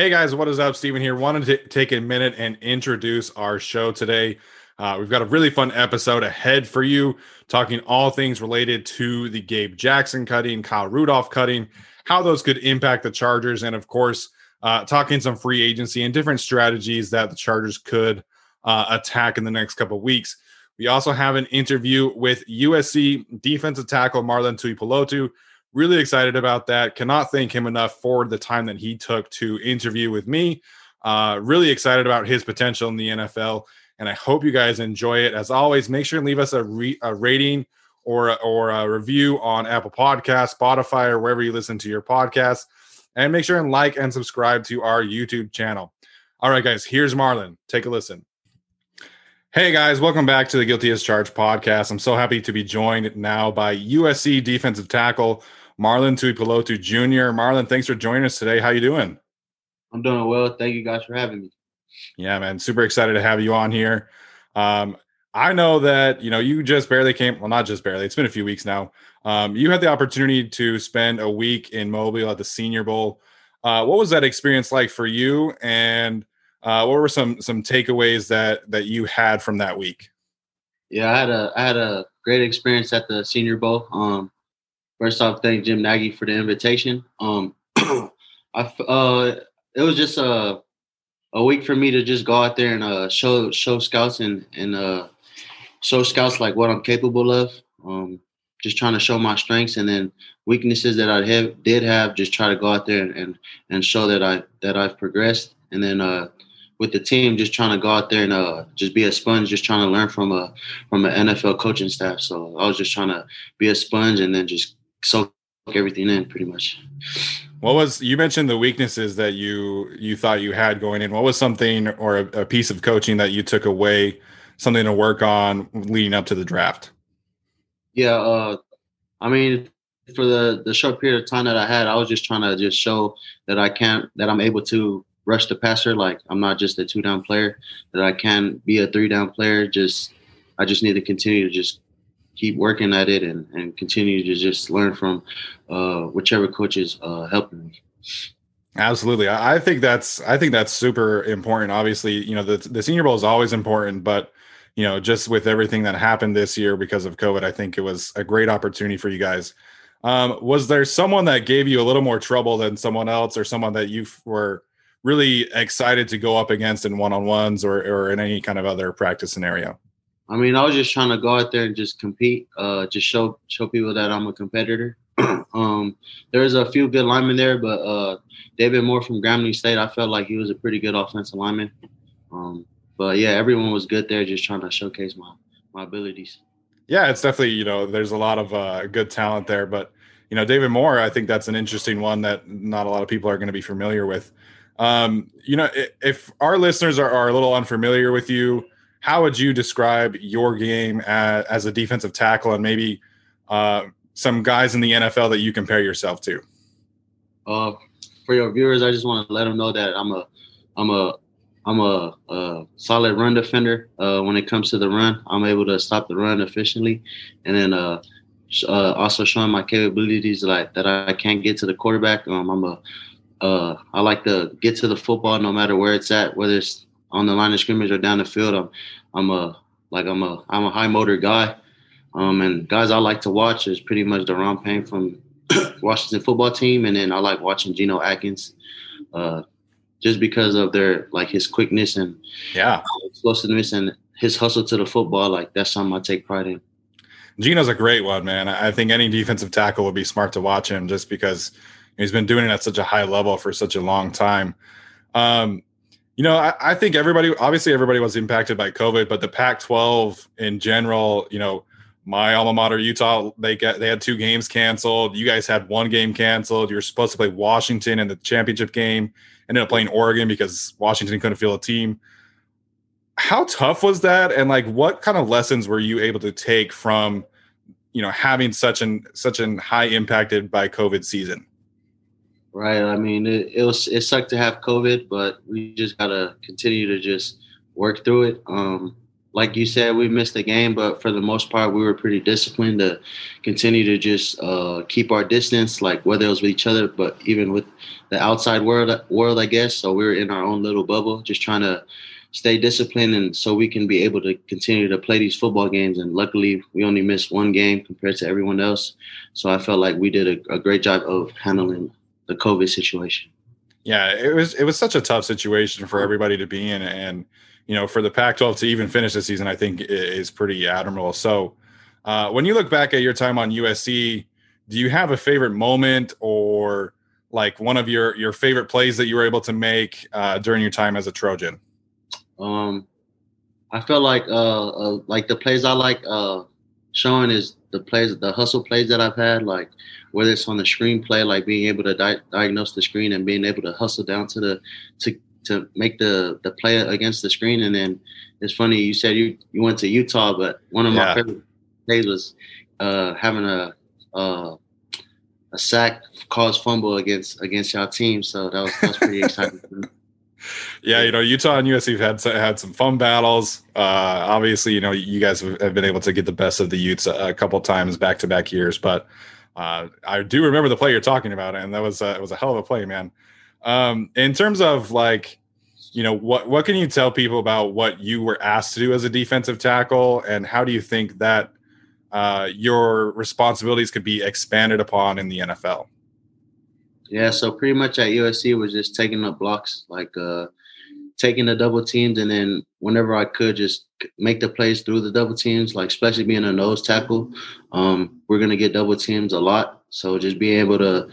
Hey guys, what is up? Steven here. Wanted to take a minute and introduce our show today. Uh, we've got a really fun episode ahead for you, talking all things related to the Gabe Jackson cutting, Kyle Rudolph cutting, how those could impact the Chargers, and of course, uh, talking some free agency and different strategies that the Chargers could uh, attack in the next couple weeks. We also have an interview with USC defensive tackle Marlon Tuipulotu Really excited about that. Cannot thank him enough for the time that he took to interview with me. Uh, really excited about his potential in the NFL, and I hope you guys enjoy it. As always, make sure and leave us a, re- a rating or or a review on Apple Podcasts, Spotify, or wherever you listen to your podcasts, and make sure and like and subscribe to our YouTube channel. All right, guys, here's Marlon. Take a listen. Hey guys, welcome back to the Guilty as Charged podcast. I'm so happy to be joined now by USC defensive tackle Marlon Tuipulotu Jr. Marlon, thanks for joining us today. How you doing? I'm doing well. Thank you guys for having me. Yeah, man, super excited to have you on here. Um, I know that you know you just barely came. Well, not just barely. It's been a few weeks now. Um, you had the opportunity to spend a week in Mobile at the Senior Bowl. Uh, what was that experience like for you? And uh, what were some some takeaways that that you had from that week? Yeah, I had a I had a great experience at the Senior Bowl. Um, first off, thank Jim Nagy for the invitation. Um, I uh, it was just a a week for me to just go out there and uh, show show scouts and and uh, show scouts like what I'm capable of. Um, just trying to show my strengths and then weaknesses that I have did have. Just try to go out there and and, and show that I that I've progressed. And then uh, with the team, just trying to go out there and uh, just be a sponge, just trying to learn from a from an NFL coaching staff. So I was just trying to be a sponge and then just soak everything in pretty much. What was you mentioned the weaknesses that you you thought you had going in? What was something or a, a piece of coaching that you took away, something to work on leading up to the draft? Yeah, uh, I mean, for the the short period of time that I had, I was just trying to just show that I can't that I'm able to rush the passer. Like I'm not just a two down player, that I can be a three down player. Just I just need to continue to just keep working at it and, and continue to just learn from uh, whichever coach is uh, helping me. Absolutely. I think that's I think that's super important. Obviously, you know, the the senior bowl is always important, but you know, just with everything that happened this year because of COVID, I think it was a great opportunity for you guys. Um, was there someone that gave you a little more trouble than someone else or someone that you were really excited to go up against in one-on-ones or, or in any kind of other practice scenario? I mean, I was just trying to go out there and just compete, uh, just show show people that I'm a competitor. um, there's a few good linemen there, but uh, David Moore from Grambling State, I felt like he was a pretty good offensive lineman. Um, but yeah, everyone was good there, just trying to showcase my my abilities. Yeah, it's definitely you know there's a lot of uh, good talent there, but you know David Moore, I think that's an interesting one that not a lot of people are going to be familiar with. Um, you know, if our listeners are, are a little unfamiliar with you, how would you describe your game as, as a defensive tackle and maybe uh, some guys in the NFL that you compare yourself to? Uh, for your viewers, I just want to let them know that I'm a, I'm a, I'm a, a solid run defender. Uh, when it comes to the run, I'm able to stop the run efficiently, and then uh, uh, also showing my capabilities like that I can't get to the quarterback. Um, I'm a, uh, I like to get to the football no matter where it's at, whether it's on the line of scrimmage or down the field. I'm I'm a like I'm a I'm a high motor guy. Um, and guys I like to watch is pretty much Daron Payne from Washington football team, and then I like watching Geno Atkins, uh, just because of their like his quickness and yeah explosiveness and his hustle to the football. Like that's something I take pride in. Geno's a great one, man. I think any defensive tackle would be smart to watch him just because he's been doing it at such a high level for such a long time. Um, you know, I, I, think everybody, obviously, everybody was impacted by COVID, but the Pac-12 in general, you know, my alma mater, Utah, they get they had two games canceled. You guys had one game canceled. You were supposed to play Washington in the championship game. Ended up playing Oregon because Washington couldn't field a team. How tough was that? And like, what kind of lessons were you able to take from, you know, having such an such an high impacted by COVID season? Right. I mean, it, it was it sucked to have COVID, but we just gotta continue to just work through it. Um, like you said, we missed the game, but for the most part, we were pretty disciplined to continue to just uh, keep our distance, like whether it was with each other, but even with the outside world, world, I guess. So we were in our own little bubble, just trying to stay disciplined, and so we can be able to continue to play these football games. And luckily, we only missed one game compared to everyone else. So I felt like we did a, a great job of handling the COVID situation. Yeah, it was it was such a tough situation for everybody to be in, and you know, for the Pac-12 to even finish the season, I think is pretty admirable. So, uh, when you look back at your time on USC, do you have a favorite moment or like one of your your favorite plays that you were able to make uh, during your time as a Trojan? Um, I feel like uh, uh like the plays I like uh showing is the plays, the hustle plays that I've had, like whether it's on the screenplay, like being able to di- diagnose the screen and being able to hustle down to the to to make the the play against the screen. And then it's funny you said you you went to Utah, but one of my yeah. favorite plays was uh, having a uh, a sack cause fumble against against y'all team. So that was that was pretty exciting yeah, you know, Utah and USC have had had some fun battles. Uh, obviously, you know, you guys have been able to get the best of the Utes a, a couple times back to back years, but uh, I do remember the play you're talking about, and that was uh, it was a hell of a play, man. Um, in terms of like, you know, what what can you tell people about what you were asked to do as a defensive tackle, and how do you think that uh, your responsibilities could be expanded upon in the NFL? Yeah, so pretty much at USC was just taking up blocks, like uh, taking the double teams, and then whenever I could, just make the plays through the double teams. Like especially being a nose tackle, um, we're gonna get double teams a lot. So just being able to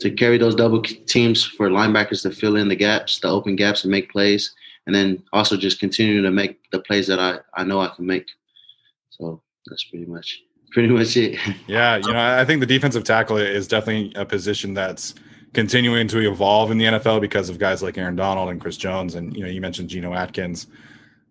to carry those double teams for linebackers to fill in the gaps, the open gaps, and make plays, and then also just continue to make the plays that I I know I can make. So that's pretty much pretty much it. Yeah, you know, I think the defensive tackle is definitely a position that's continuing to evolve in the NFL because of guys like Aaron Donald and Chris Jones, and you know you mentioned Geno Atkins.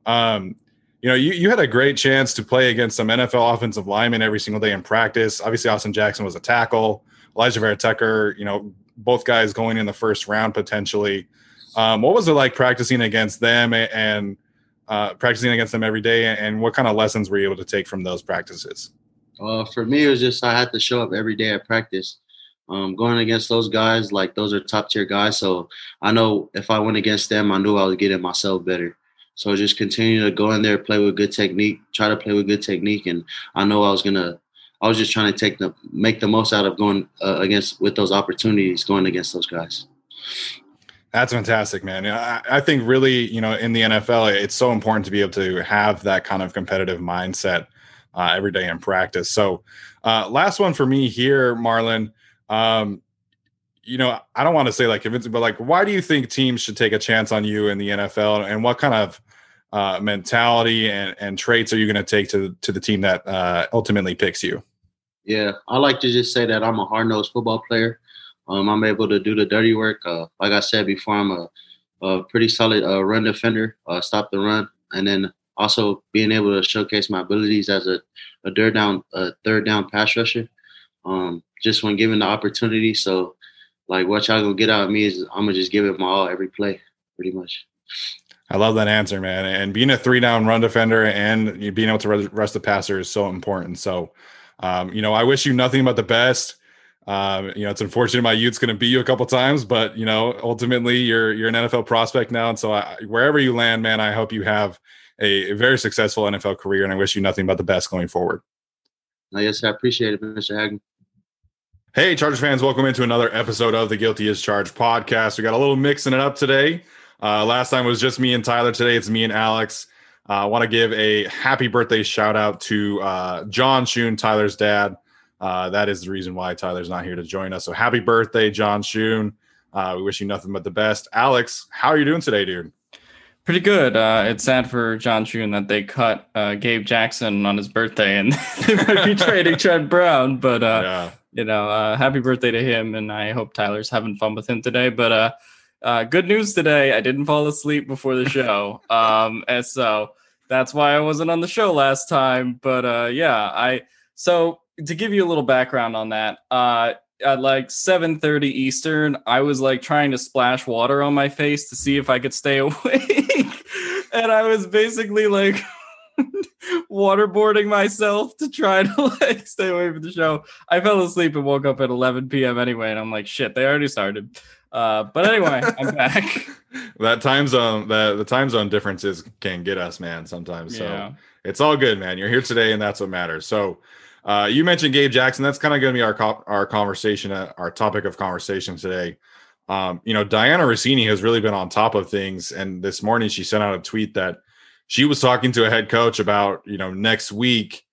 Um, you know, you, you had a great chance to play against some NFL offensive linemen every single day in practice. Obviously, Austin Jackson was a tackle. Alijah Vera-Tucker, you know, both guys going in the first round potentially. Um, what was it like practicing against them and uh, practicing against them every day? And what kind of lessons were you able to take from those practices? Uh, for me, it was just I had to show up every day at practice um, going against those guys, like those are top tier guys. So I know if I went against them, I knew I was getting myself better. So just continue to go in there, play with good technique, try to play with good technique, and I know I was gonna. I was just trying to take the make the most out of going uh, against with those opportunities, going against those guys. That's fantastic, man. I, think really, you know, in the NFL, it's so important to be able to have that kind of competitive mindset uh, every day in practice. So, uh, last one for me here, Marlon. Um, you know, I don't want to say like convincing, but like, why do you think teams should take a chance on you in the NFL, and what kind of uh, mentality and, and traits are you going to take to to the team that uh, ultimately picks you? Yeah, I like to just say that I'm a hard nosed football player. Um, I'm able to do the dirty work. Uh, like I said before, I'm a, a pretty solid uh, run defender, uh, stop the run, and then also being able to showcase my abilities as a, a third down a third down pass rusher. Um, just when given the opportunity. So, like, what y'all gonna get out of me is I'm gonna just give it my all every play, pretty much. I love that answer, man. And being a three down run defender and being able to rest the passer is so important. So, um, you know, I wish you nothing but the best. Um, you know, it's unfortunate my Utes going to beat you a couple times, but you know, ultimately you're you're an NFL prospect now, and so I, wherever you land, man, I hope you have a, a, very successful NFL career, and I wish you nothing but the best going forward. Yes, I appreciate it, Mr. Hagen. Hey, Chargers fans, welcome into another episode of the Guilty as Charged podcast. We got a little mixing it up today. Uh, last time was just me and Tyler. Today it's me and Alex. Uh, I want to give a happy birthday shout out to uh, John Shun, Tyler's dad. Uh, that is the reason why Tyler's not here to join us. So happy birthday, John Shun. Uh, we wish you nothing but the best. Alex, how are you doing today, dude? Pretty good. Uh, it's sad for John Shun that they cut uh, Gabe Jackson on his birthday and they might be trading Trent Brown. But, uh, yeah. You know, uh, happy birthday to him. And I hope Tyler's having fun with him today. But uh, uh, good news today. I didn't fall asleep before the show. Um, and so that's why I wasn't on the show last time. But uh, yeah, I so to give you a little background on that, uh, at like 7:30 Eastern, I was like trying to splash water on my face to see if I could stay awake. and I was basically like waterboarding myself to try to like stay away from the show. I fell asleep and woke up at 11 p.m. anyway, and I'm like, shit, they already started. Uh, but anyway, I'm back. that time zone, the the time zone differences can get us, man. Sometimes, so yeah. it's all good, man. You're here today, and that's what matters. So, uh, you mentioned Gabe Jackson. That's kind of going to be our co- our conversation, uh, our topic of conversation today. Um, you know, Dianna Russini has really been on top of things, and this morning she sent out a tweet that she was talking to a head coach about you know next week,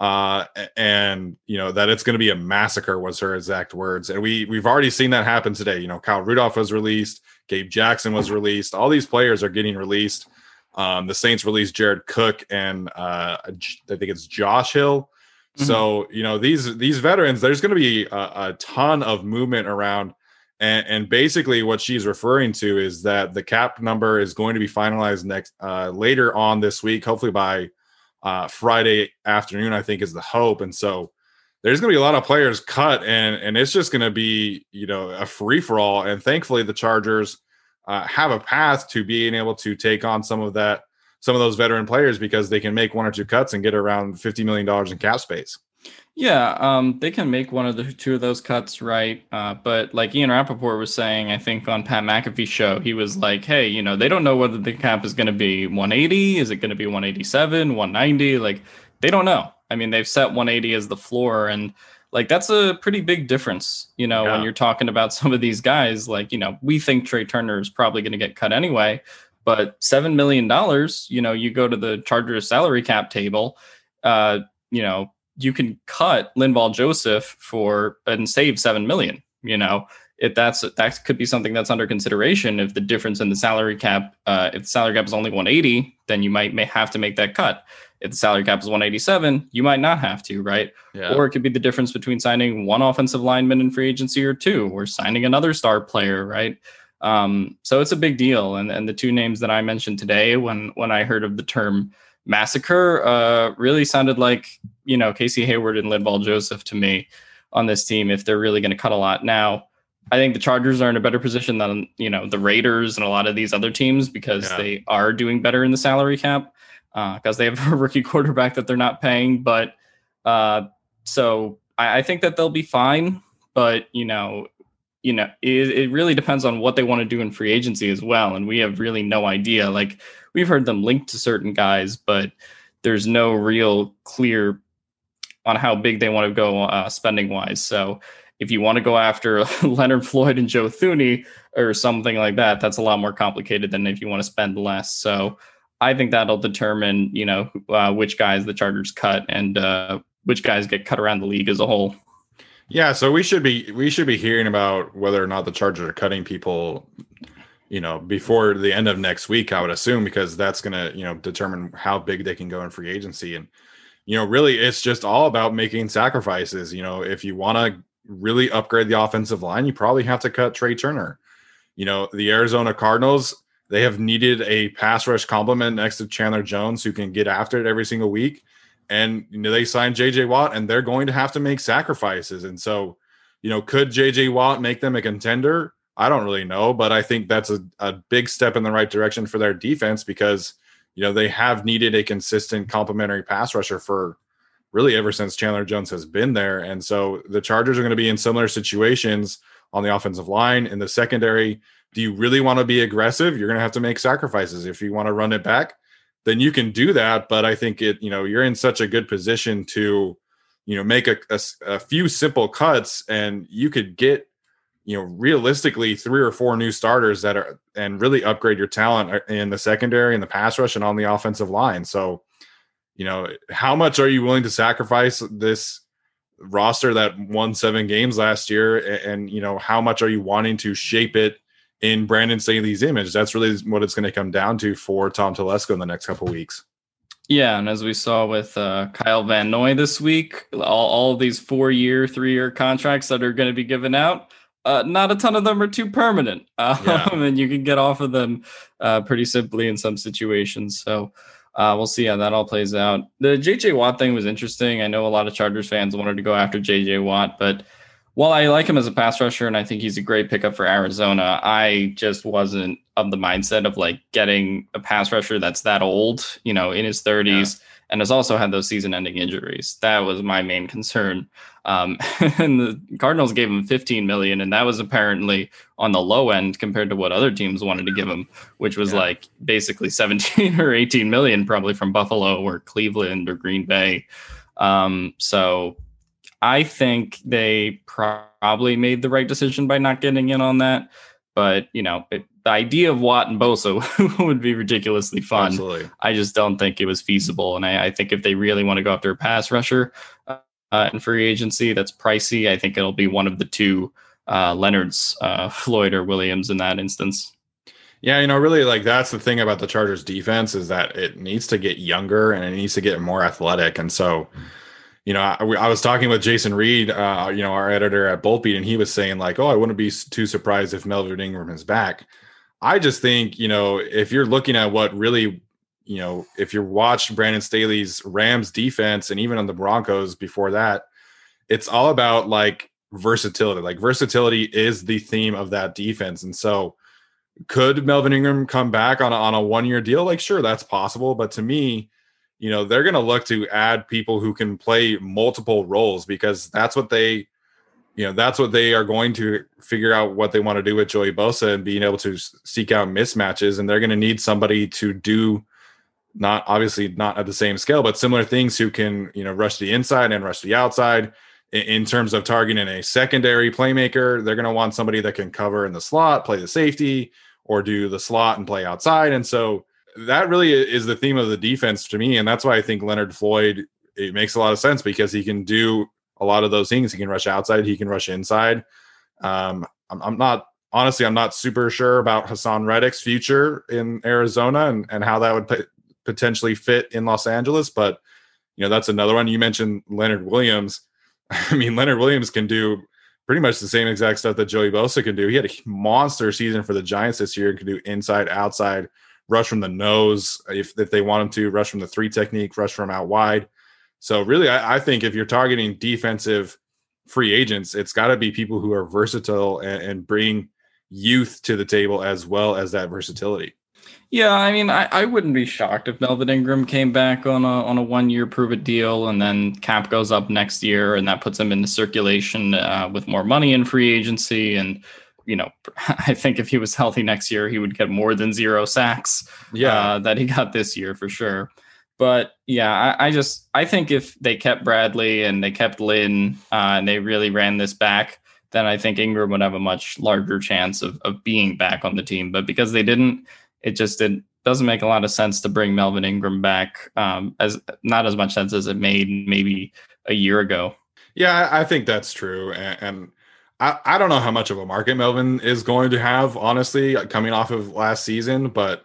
uh, and you know that it's going to be a massacre was her exact words, and we we've already seen that happen today. You know, Kyle Rudolph was released, Gabe Jackson was released, all these players are getting released. Um, the Saints released Jared Cook and uh, I think it's Josh Hill Mm-hmm. So you know these these veterans, there's going to be a, a, ton of movement around, and, and, basically what she's referring to is that the cap number is going to be finalized next uh, later on this week, hopefully by uh, Friday afternoon. I think is the hope, and so there's going to be a lot of players cut, and and it's just going to be you know a free for all. And thankfully, the Chargers uh, have a path to being able to take on some of that some of those veteran players because they can make one or two cuts and get around fifty million dollars in cap space. Yeah, um, they can make one of the two of those cuts, right? Uh, but like Ian Rapoport was saying, I think on Pat McAfee's show, he was like, "Hey, you know, they don't know whether the cap is going to be 180, is it going to be 187, 190? Like, they don't know. I mean, they've set 180 as the floor, and like that's a pretty big difference, you know, yeah. when you're talking about some of these guys. Like, you know, we think Trai Turner is probably going to get cut anyway, but seven million dollars, you know, you go to the Chargers salary cap table, uh, you know, you can cut Linval Joseph for and save seven million. You know, if that's that could be something that's under consideration. If the difference in the salary cap, uh, if the salary cap is only 180, then you might may have to make that cut. If the salary cap is 187, you might not have to, right? Yeah. Or it could be the difference between signing one offensive lineman in free agency or two, or signing another star player, right? Um, so it's a big deal. And and the two names that I mentioned today, when when I heard of the term massacre, uh, really sounded like you know Casey Hayward and Linval Joseph to me on this team. If they're really going to cut a lot now, I think the Chargers are in a better position than you know the Raiders and a lot of these other teams because yeah. they are doing better in the salary cap because uh, they have a rookie quarterback that they're not paying. But uh, so I, I think that they'll be fine. But you know, you know, it, it really depends on what they want to do in free agency as well. And we have really no idea. Like we've heard them linked to certain guys, but there's no real clear on how big they want to go uh, spending wise. So if you want to go after Leonard Floyd and Joe Thuney or something like that, that's a lot more complicated than if you want to spend less. So I think that'll determine, you know, uh, which guys the Chargers cut and uh, which guys get cut around the league as a whole. Yeah, so we should be we should be hearing about whether or not the Chargers are cutting people, you know, before the end of next week. I would assume because that's going to you know determine how big they can go in free agency, and you know, really, it's just all about making sacrifices. You know, if you want to really upgrade the offensive line, you probably have to cut Trai Turner. You know, the Arizona Cardinals they have needed a pass rush complement next to Chandler Jones who can get after it every single week and you know they signed JJ Watt and they're going to have to make sacrifices. And so, you know, could JJ Watt make them a contender? I don't really know, but I think that's a, a big step in the right direction for their defense because you know they have needed a consistent complementary pass rusher for really ever since Chandler Jones has been there. And so the Chargers are going to be in similar situations on the offensive line. In the secondary, do you really want to be aggressive? You're going to have to make sacrifices. If you want to run it back, then you can do that. But I think it, you know, you're in such a good position to, you know, make a, a, a few simple cuts and you could get, you know, realistically three or four new starters that are and really upgrade your talent uh, in the secondary and the pass rush and on the offensive line. So, you know, how much are you willing to sacrifice this roster that won seven games last year? And, and you know, how much are you wanting to shape it in Brandon Staley's image. That's really what it's going to come down to for Tom Telesco in the next couple weeks. Yeah, and as we saw with uh, Kyle Van Noy this week, all, all these four-year, three-year contracts that are going to be given out, uh, not a ton of them are too permanent, um, yeah. and you can get off of them uh, pretty simply in some situations. So uh, we'll see how that all plays out. The JJ Watt thing was interesting. I know a lot of Chargers fans wanted to go after JJ Watt, but while I like him as a pass rusher and I think he's a great pickup for Arizona, I just wasn't of the mindset of like getting a pass rusher that's that old, you know, in his 30s, yeah. and has also had those season ending injuries. That was my main concern. Um, and the Cardinals gave him 15 million, and that was apparently on the low end compared to what other teams wanted to give him, which was yeah. like basically 17 or 18 million, probably from Buffalo or Cleveland or Green Bay. Um, so I think they probably made the right decision by not getting in on that. But you know, it, the idea of Watt and Bosa would be ridiculously fun. Absolutely. I just don't think it was feasible. And I, I think if they really want to go after a pass rusher uh, in free agency, that's pricey. I think it'll be one of the two uh, Leonard's, uh, Floyd or Williams in that instance. Yeah, you know, really like that's the thing about the Chargers defense is that it needs to get younger and it needs to get more athletic. And so, you know, I, I, was talking with Jason Reed, uh, you know, our editor at Boltbeat, and he was saying like, "Oh, I wouldn't be too surprised if Melvin Ingram is back." I just think, you know, if you're looking at what really, you know, if you watched Brandon Staley's Rams defense and even on the Broncos before that, it's all about like versatility. Like versatility is the theme of that defense, and so could Melvin Ingram come back on a, on a one year deal? Like, sure, that's possible, but to me you know they're going to look to add people who can play multiple roles because that's what they you know that's what they are going to figure out what they want to do with Joey Bosa and being able to seek out mismatches and they're going to need somebody to do not obviously not at the same scale but similar things who can you know rush the inside and rush the outside. In, in terms of targeting a secondary playmaker they're going to want somebody that can cover in the slot play the safety or do the slot and play outside and so that really is the theme of the defense to me, and that's why I think Leonard Floyd it makes a lot of sense because he can do a lot of those things. He can rush outside, he can rush inside. Um, I'm, I'm not honestly, I'm not super sure about Haason Reddick's future in Arizona and, and how that would p- potentially fit in Los Angeles. But, you know, that's another one. You mentioned Leonard Williams. I mean, Leonard Williams can do pretty much the same exact stuff that Joey Bosa can do. He had a monster season for the Giants this year and can do inside, outside, rush from the nose if, if they want him to, rush from the three technique, rush from out wide. So really, I, I think if you're targeting defensive free agents, it's got to be people who are versatile and, and, bring youth to the table as well as that versatility. Yeah, I mean, I, I wouldn't be shocked if Melvin Ingram came back on a on a one year prove it deal, and then cap goes up next year, and that puts him into circulation uh, with more money in free agency, and you know, I think if he was healthy next year, he would get more than zero sacks. Yeah, uh, that he got this year for sure. But yeah, I, I, just I think if they kept Bradley and they kept Lynn uh, and they really ran this back, then I think Ingram would have a much larger chance of, of being back on the team. But because they didn't, it just did, doesn't make a lot of sense to bring Melvin Ingram back um, as not as much sense as it made maybe a year ago. Yeah, I think that's true. And, and I, I don't know how much of a market Melvin is going to have, honestly, uh, coming off of last season, but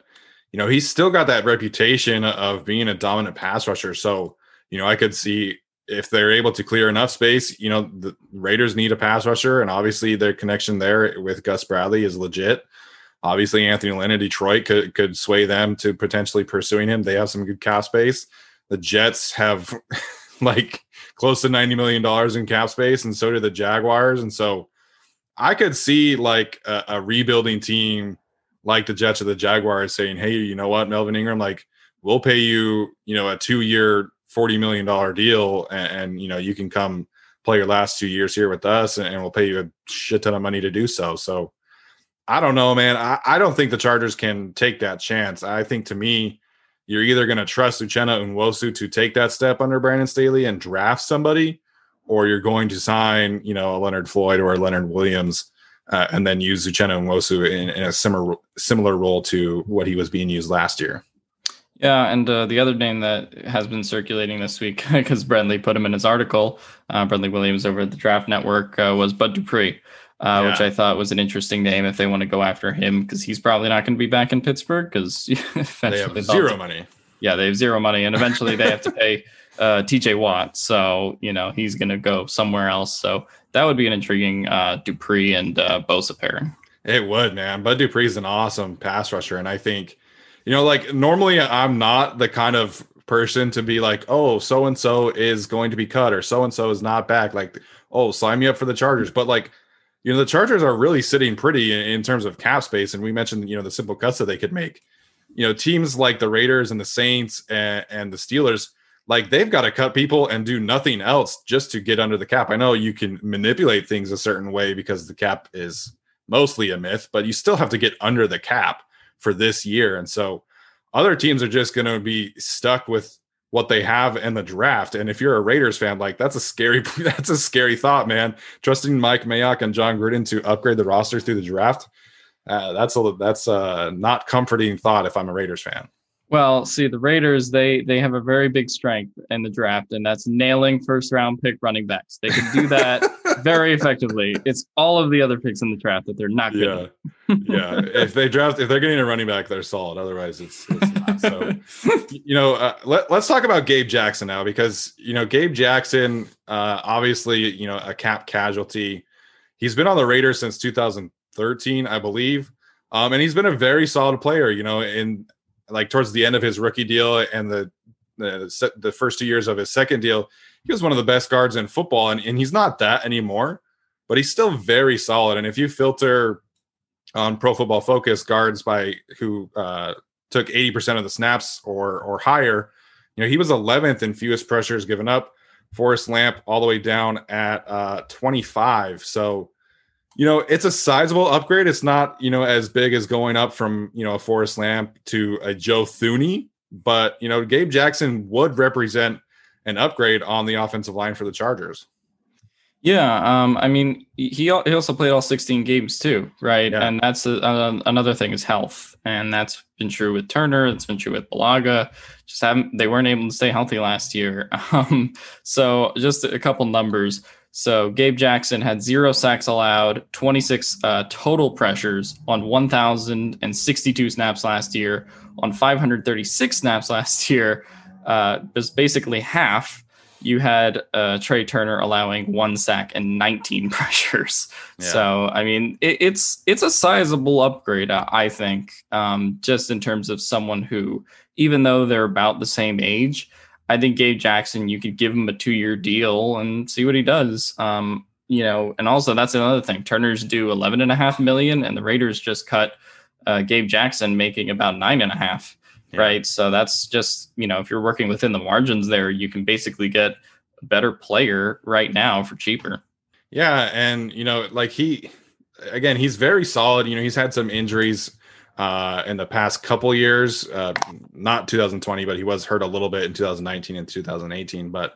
you know, he's still got that reputation of being a dominant pass rusher. So, you know, I could see if they're able to clear enough space, you know, the Raiders need a pass rusher, and obviously their connection there with Gus Bradley is legit. Obviously, Anthony Lynn in Detroit could could sway them to potentially pursuing him. They have some good cap space. The Jets have like close to ninety million dollars in cap space, and so do the Jaguars. And so, I could see like a, a rebuilding team like the Jets or the Jaguars saying, "Hey, you know what, Melvin Ingram, like we'll pay you, you know, a two year forty million dollar deal, and, and, you know you can come play your last two years here with us, and, and, we'll pay you a shit ton of money to do so." So I don't know, man. I, I don't think the Chargers can take that chance. I think to me, you're either going to trust Uchenna Nwosu to take that step under Brandon Staley and draft somebody, or you're going to sign, you know, a Leonard Floyd or a Leonard Williams. Uh, and then use Uchenna Nwosu in, in a similar similar role to what he was being used last year. Yeah, and uh, the other name that has been circulating this week, because Brentley put him in his article, uh, Brentley Williams over at the Draft Network, uh, was Bud Dupree, uh, yeah. which I thought was an interesting name if they want to go after him, because he's probably not going to be back in Pittsburgh, because they have zero money. Yeah, they have zero money, and eventually they have to pay uh, TJ Watt, so you know he's going to go somewhere else. So that would be an intriguing uh, Dupree and Bosa pairing. It would, man. Bud Dupree's an awesome pass rusher, and I think you know, like normally I'm not the kind of person to be like, oh, so and so is going to be cut or so and so is not back. Like, oh, sign me up for the Chargers. But like, you know, the Chargers are really sitting pretty in, in terms of cap space. And we mentioned, you know, the simple cuts that they could make. You know, teams like the Raiders and the Saints and, and the Steelers, like they've got to cut people and do nothing else just to get under the cap. I know you can manipulate things a certain way because the cap is mostly a myth, but you still have to get under the cap for this year. And so other teams are just going to be stuck with what they have in the draft. And if you're a Raiders fan, like that's a scary that's a scary thought, man. Trusting Mike Mayock and Jon Gruden to upgrade the roster through the draft, uh, that's a that's a not comforting thought if I'm a Raiders fan. Well, see, the Raiders they they have a very big strength in the draft, and that's nailing first round pick running backs. They can do that very effectively. It's all of the other picks in the draft that they're not good. Yeah, yeah. If they draft, if they're getting a running back, they're solid. Otherwise, it's, it's not. So, you know, uh, let, let's talk about Gabe Jackson now because you know Gabe Jackson, uh, obviously, you know, a cap casualty. He's been on the Raiders since 2013, I believe. Um, and he's been a very solid player, you know, in like towards the end of his rookie deal and the the, the first two years of his second deal, he was one of the best guards in football, and, and he's not that anymore, but he's still very solid. And if you filter on Pro Football Focus guards by who uh, took 80% of the snaps or or higher, you know, he was 11th in fewest pressures given up. Forrest Lamp all the way down at uh, 25. So you know, it's a sizable upgrade. It's not, you know, as big as going up from, you know, a Forrest Lamp to a Joe Thuney, but, you know, Gabe Jackson would represent an upgrade on the offensive line for the Chargers. Yeah, um, I mean, he he also played all 16 games too, right? Yeah. And that's a, a, another thing is health, and that's been true with Turner. It's been true with Bulaga. Just haven't they weren't able to stay healthy last year. Um, so just a couple numbers. So Gabe Jackson had zero sacks allowed, 26 uh, total pressures on 1,062 snaps last year, on 536 snaps last year, uh, basically half. You had uh, Trai Turner allowing one sack and 19 pressures. Yeah. So I mean, it, it's it's a sizable upgrade, I think, um, just in terms of someone who, even though they're about the same age, I think Gabe Jackson, you could give him a two year deal and see what he does. Um, you know, and also that's another thing. Turner's due eleven and a half million, and the Raiders just cut uh, Gabe Jackson making about nine and a half. Yeah. Right. So that's just, you know, if you're working within the margins there, you can basically get a better player right now for cheaper. Yeah. And, you know, like he, again, he's very solid. You know, he's had some injuries uh, in the past couple years. Uh, not 2020, but he was hurt a little bit in 2019 and 2018. But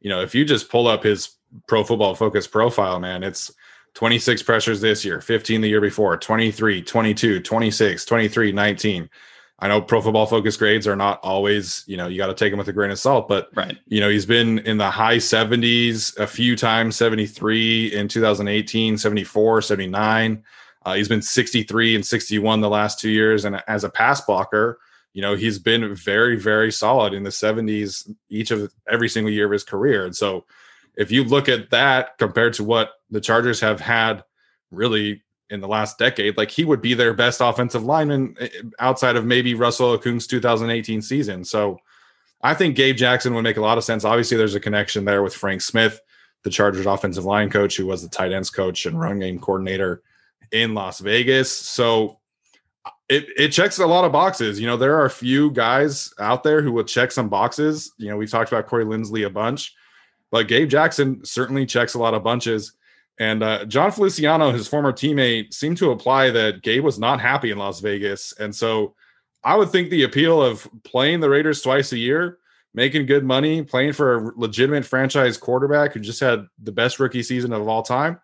you know, if you just pull up his Pro Football Focus profile, man, it's 26 pressures this year, 15 the year before, 23, 22, 26, 23, 19. I know pro football focus grades are not always, you know, you got to take them with a grain of salt, but right. you know, he's been in the high 70s a few times, 73 in 2018, 74, 79. Uh, he's been 63 and 61 the last two years. And as a pass blocker, you know, he's been very, very solid in the 70s each of every single year of his career. And so if you look at that compared to what the Chargers have had really in the last decade, like he would be their best offensive lineman eh, outside of maybe Russell Okung's 2018 season. So I think Gabe Jackson would make a lot of sense. Obviously, there's a connection there with Frank Smith, the Chargers offensive line coach, who was the tight ends coach and run game coordinator in Las Vegas. So it, it checks a lot of boxes. You know, there are a few guys out there who will check some boxes. You know, we've talked about Corey Linsley a bunch, but Gabe Jackson certainly checks a lot of bunches. And uh, Jon Feliciano, his former teammate, seemed to apply that Gabe was not happy in Las Vegas. And so I would think the appeal of playing the Raiders twice a year, making good money, playing for a legitimate franchise quarterback who just had the best rookie season of all time,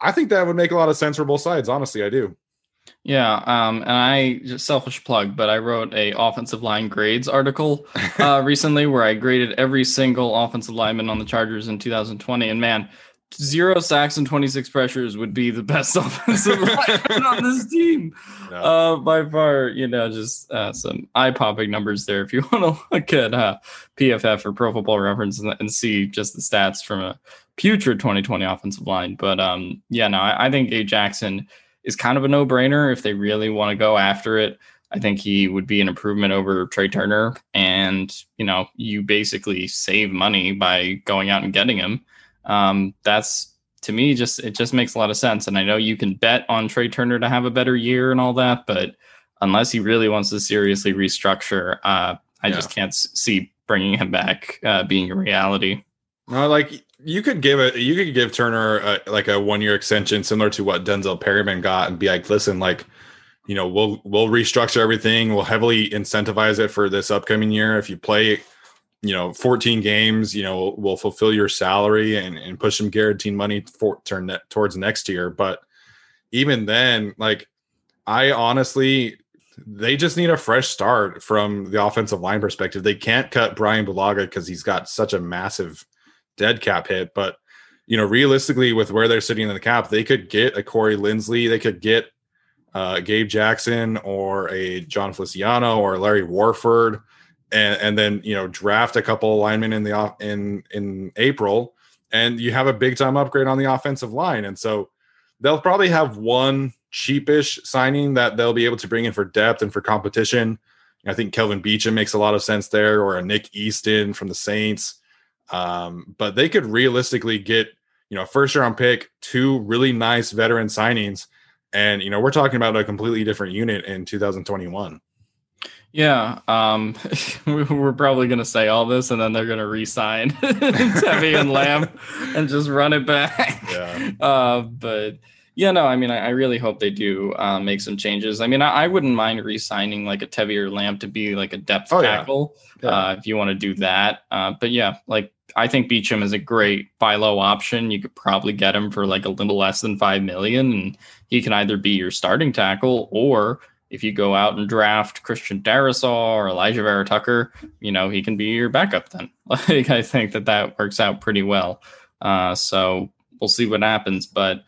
I think that would make a lot of sense for both sides. Honestly, I do. Yeah, um, and I just selfish plug, but I wrote a offensive line grades article uh, recently where I graded every single offensive lineman on the Chargers in 2020, and man, zero sacks and 26 pressures would be the best offensive lineman on this team no. uh, by far. You know, just uh, some eye popping numbers there. If you want to look at uh, PFF or Pro Football Reference and, and, see just the stats from a putrid 2020 offensive line, but um, yeah, no, I, I think A Jackson is kind of a no brainer if they really want to go after it. I think he would be an improvement over Trai Turner, and you know, you basically save money by going out and getting him um, that's to me just it just makes a lot of sense. And I know you can bet on Trai Turner to have a better year and all that, but unless he really wants to seriously restructure, uh, I yeah. just can't see bringing him back uh, being a reality. No, like you could give it, you could give Turner a, like a one year extension similar to what Denzel Perryman got, and be like, listen, like you know, we'll we'll restructure everything. We'll heavily incentivize it for this upcoming year. If you play you know 14 games you know will fulfill your salary and, and push some guaranteed money for turn towards next year. But even then like i honestly they just need a fresh start from the offensive line perspective. They can't cut brian bulaga because he's got such a massive dead cap hit. But you know realistically with where they're sitting in the cap they could get a corey linsley they could get uh, gabe jackson or a jon feliciano or larry warford and and then you know draft a couple linemen in the off in in April, and you have a big time upgrade on the offensive line, and so they'll probably have one cheapish signing that they'll be able to bring in for depth and for competition. I think Kelvin Beachum makes a lot of sense there, or a Nick Easton from the Saints. Um, but they could realistically get you know a first round pick, two really nice veteran signings, and you know we're talking about a completely different unit in 2021. Yeah, um, we're probably going to say all this, and then they're going to re-sign Tevi and Lamp and just run it back. Yeah. Uh, but yeah, no, I mean, I, I really hope they do uh, make some changes. I mean, I, I, wouldn't mind re-signing like a Tevi or Lamp to be like a depth oh, tackle yeah. Yeah. Uh, if you want to do that. Uh, but yeah, like I think Beachum is a great buy low option. You could probably get him for like a little less than five million, and he can either be your starting tackle or if you go out and draft Christian Darrisaw or Alijah Vera Tucker, you know, he can be your backup then. Like, I think that that works out pretty well. Uh, so we'll see what happens. But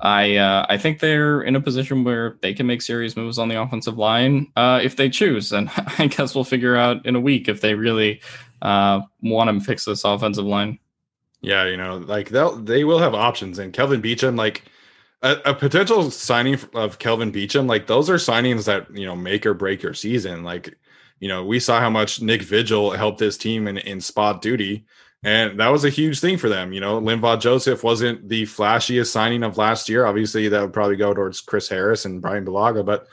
I, uh, I think they're in a position where they can make serious moves on the offensive line uh, if they choose. And I guess we'll figure out in a week if they really uh, want to fix this offensive line. Yeah, you know, like they'll they will have options. And Kelvin Beachum, like a, a, potential signing of Kelvin Beachum, like those are signings that you know make or break your season. Like, you know, we saw how much Nick Vigil helped this team in, in spot duty, and that was a huge thing for them. You know, Linval Joseph wasn't the flashiest signing of last year. Obviously, that would probably go towards Chris Harris and Brian Bulaga, but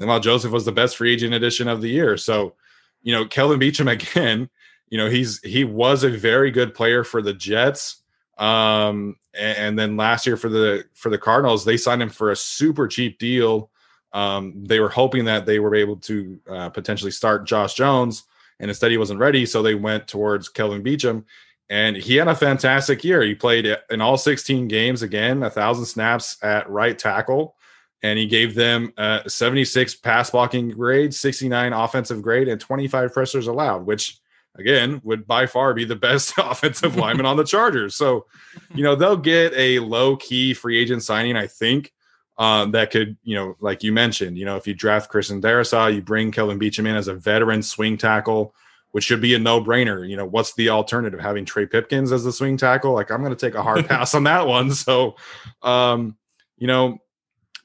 Linval Joseph was the best free agent addition of the year. So, you know, Kelvin Beachum again, you know, he's he was a very good player for the Jets um, and, and, then last year for the for the Cardinals, they signed him for a super cheap deal. Um, they were hoping that they were able to uh, potentially start Josh Jones, and instead he wasn't ready, so they went towards Kelvin Beachum. and he had a fantastic year. He played in all 16 games again, a thousand snaps at right tackle, and he gave them a 76 pass blocking grade, 69 offensive grade, and 25 pressures allowed, which again would by far be the best offensive lineman on the Chargers. So, you know, they'll get a low key free agent signing, I think. Um, that could, you know, like you mentioned, you know, if you draft Christian Darrisaw, you bring Kelvin Beachum in as a veteran swing tackle which should be a no-brainer. You know, what's the alternative? Having Trey Pipkins as the swing tackle? Like, I'm going to take a hard pass on that one. So, um, you know,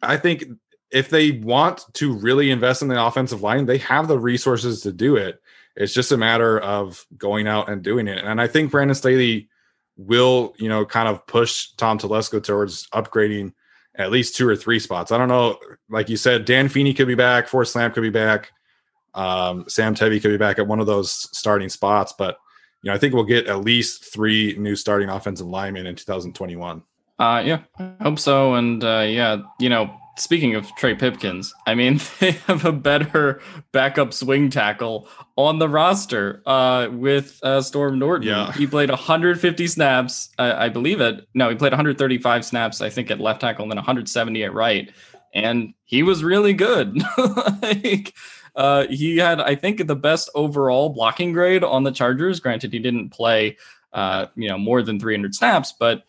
I think if they want to really invest in the offensive line, they have the resources to do it. It's just a matter of going out and doing it. And I think Brandon Staley will, you know, kind of push Tom Telesco towards upgrading at least two or three spots. I don't know. Like you said, Dan Feeney could be back. Forrest Lamp could be back. Um, Sam Tevi could be back at one of those starting spots, but you know, I think we'll get at least three new starting offensive linemen in 2021. Uh, yeah, I hope so. And uh, yeah, you know, speaking of Trey Pipkins, I mean, they have a better backup swing tackle on the roster uh, with uh, Storm Norton. Yeah. He played 150 snaps, I, I believe it. No, he played 135 snaps, I think, at left tackle and then 170 at right. And he was really good. like, uh, he had, I think, the best overall blocking grade on the Chargers. Granted, he didn't play, uh, you know, more than 300 snaps, but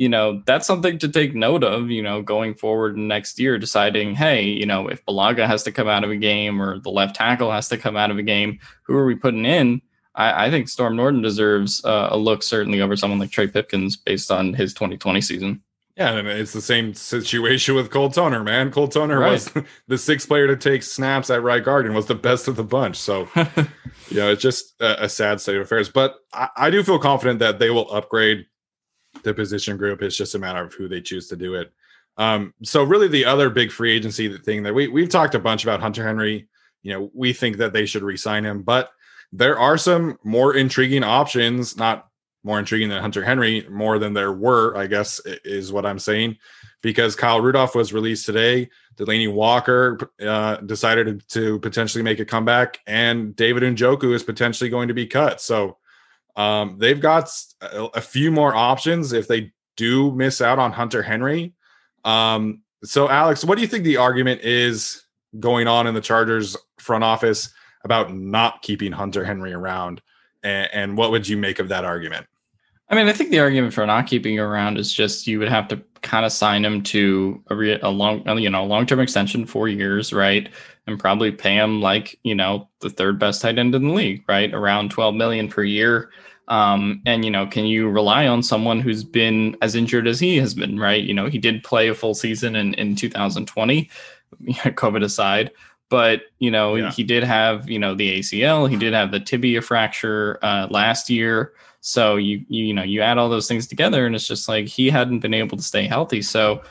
you know that's something to take note of. You know, going forward next year, deciding, hey, you know, if Bulaga has to come out of a game or the left tackle has to come out of a game, who are we putting in? I, I think Storm Norton deserves uh, a look certainly over someone like Trey Pipkins based on his 2020 season. Yeah, and it's the same situation with Cole Toner, man. Cole Toner right. was the sixth player to take snaps at right guard and was the best of the bunch. So, you know, it's just a, a, sad state of affairs. But I, I, do feel confident that they will upgrade the position group. It's just a matter of who they choose to do it. Um, so, really, the other big free agency thing that we we've talked a bunch about Hunter Henry. You know, we think that they should re-sign him, but there are some more intriguing options, not more intriguing than Hunter Henry, more than there were, I guess, is what I'm saying. Because Kyle Rudolph was released today, Delanie Walker uh, decided to potentially make a comeback, and David Njoku is potentially going to be cut. So um, they've got a, few more options if they do miss out on Hunter Henry. Um, so, Alex, what do you think the argument is going on in the Chargers front office about not keeping Hunter Henry around? And, and what would you make of that argument? I mean, I think the argument for not keeping around is just you would have to kind of sign him to a, re- a long, you know, long term extension, four years, right? And probably pay him like you know the third best tight end in the league, right? Around twelve million per year. Um, and you know, can you rely on someone who's been as injured as he has been, right? You know, he did play a full season in in 2020, COVID aside, but you know, yeah. he did have you know the ACL, he did have the tibia fracture uh, last year. So you, you you know you add all those things together, and it's just like he hadn't been able to stay healthy. So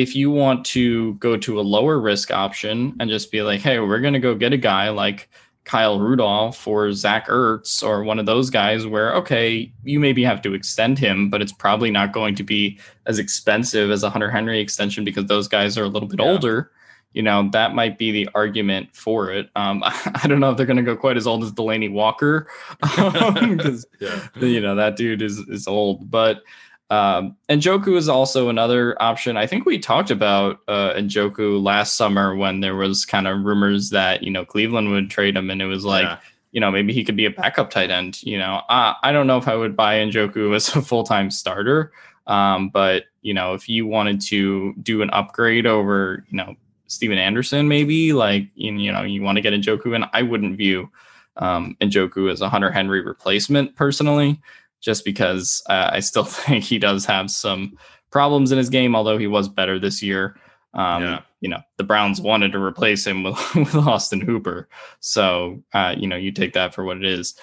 if you want to go to a lower risk option and just be like, hey, we're gonna go get a guy like Kyle Rudolph or Zach Ertz or one of those guys where, okay, you maybe have to extend him, but it's probably not going to be as expensive as a Hunter Henry extension because those guys are a little bit yeah. older you know that might be the argument for it. Um, I, don't know if they're going to go quite as old as Delanie Walker, because yeah. you know that dude is is old. But um, Njoku is also another option. I think we talked about uh, Njoku last summer when there was kind of rumors that you know Cleveland would trade him, and it was like. Yeah. You know, maybe he could be a backup tight end. You know, I, I don't know if I would buy Njoku as a full time starter. Um, but you know, if you wanted to do an upgrade over, you know, Stephen Anderson, maybe like you, you know you want to get Njoku, and I wouldn't view um, Njoku as a Hunter Henry replacement personally, just because uh, I still think he does have some problems in his game, although he was better this year. Um, yeah. You know, the Browns wanted to replace him with, with Austin Hooper, so uh, you know you take that for what it is.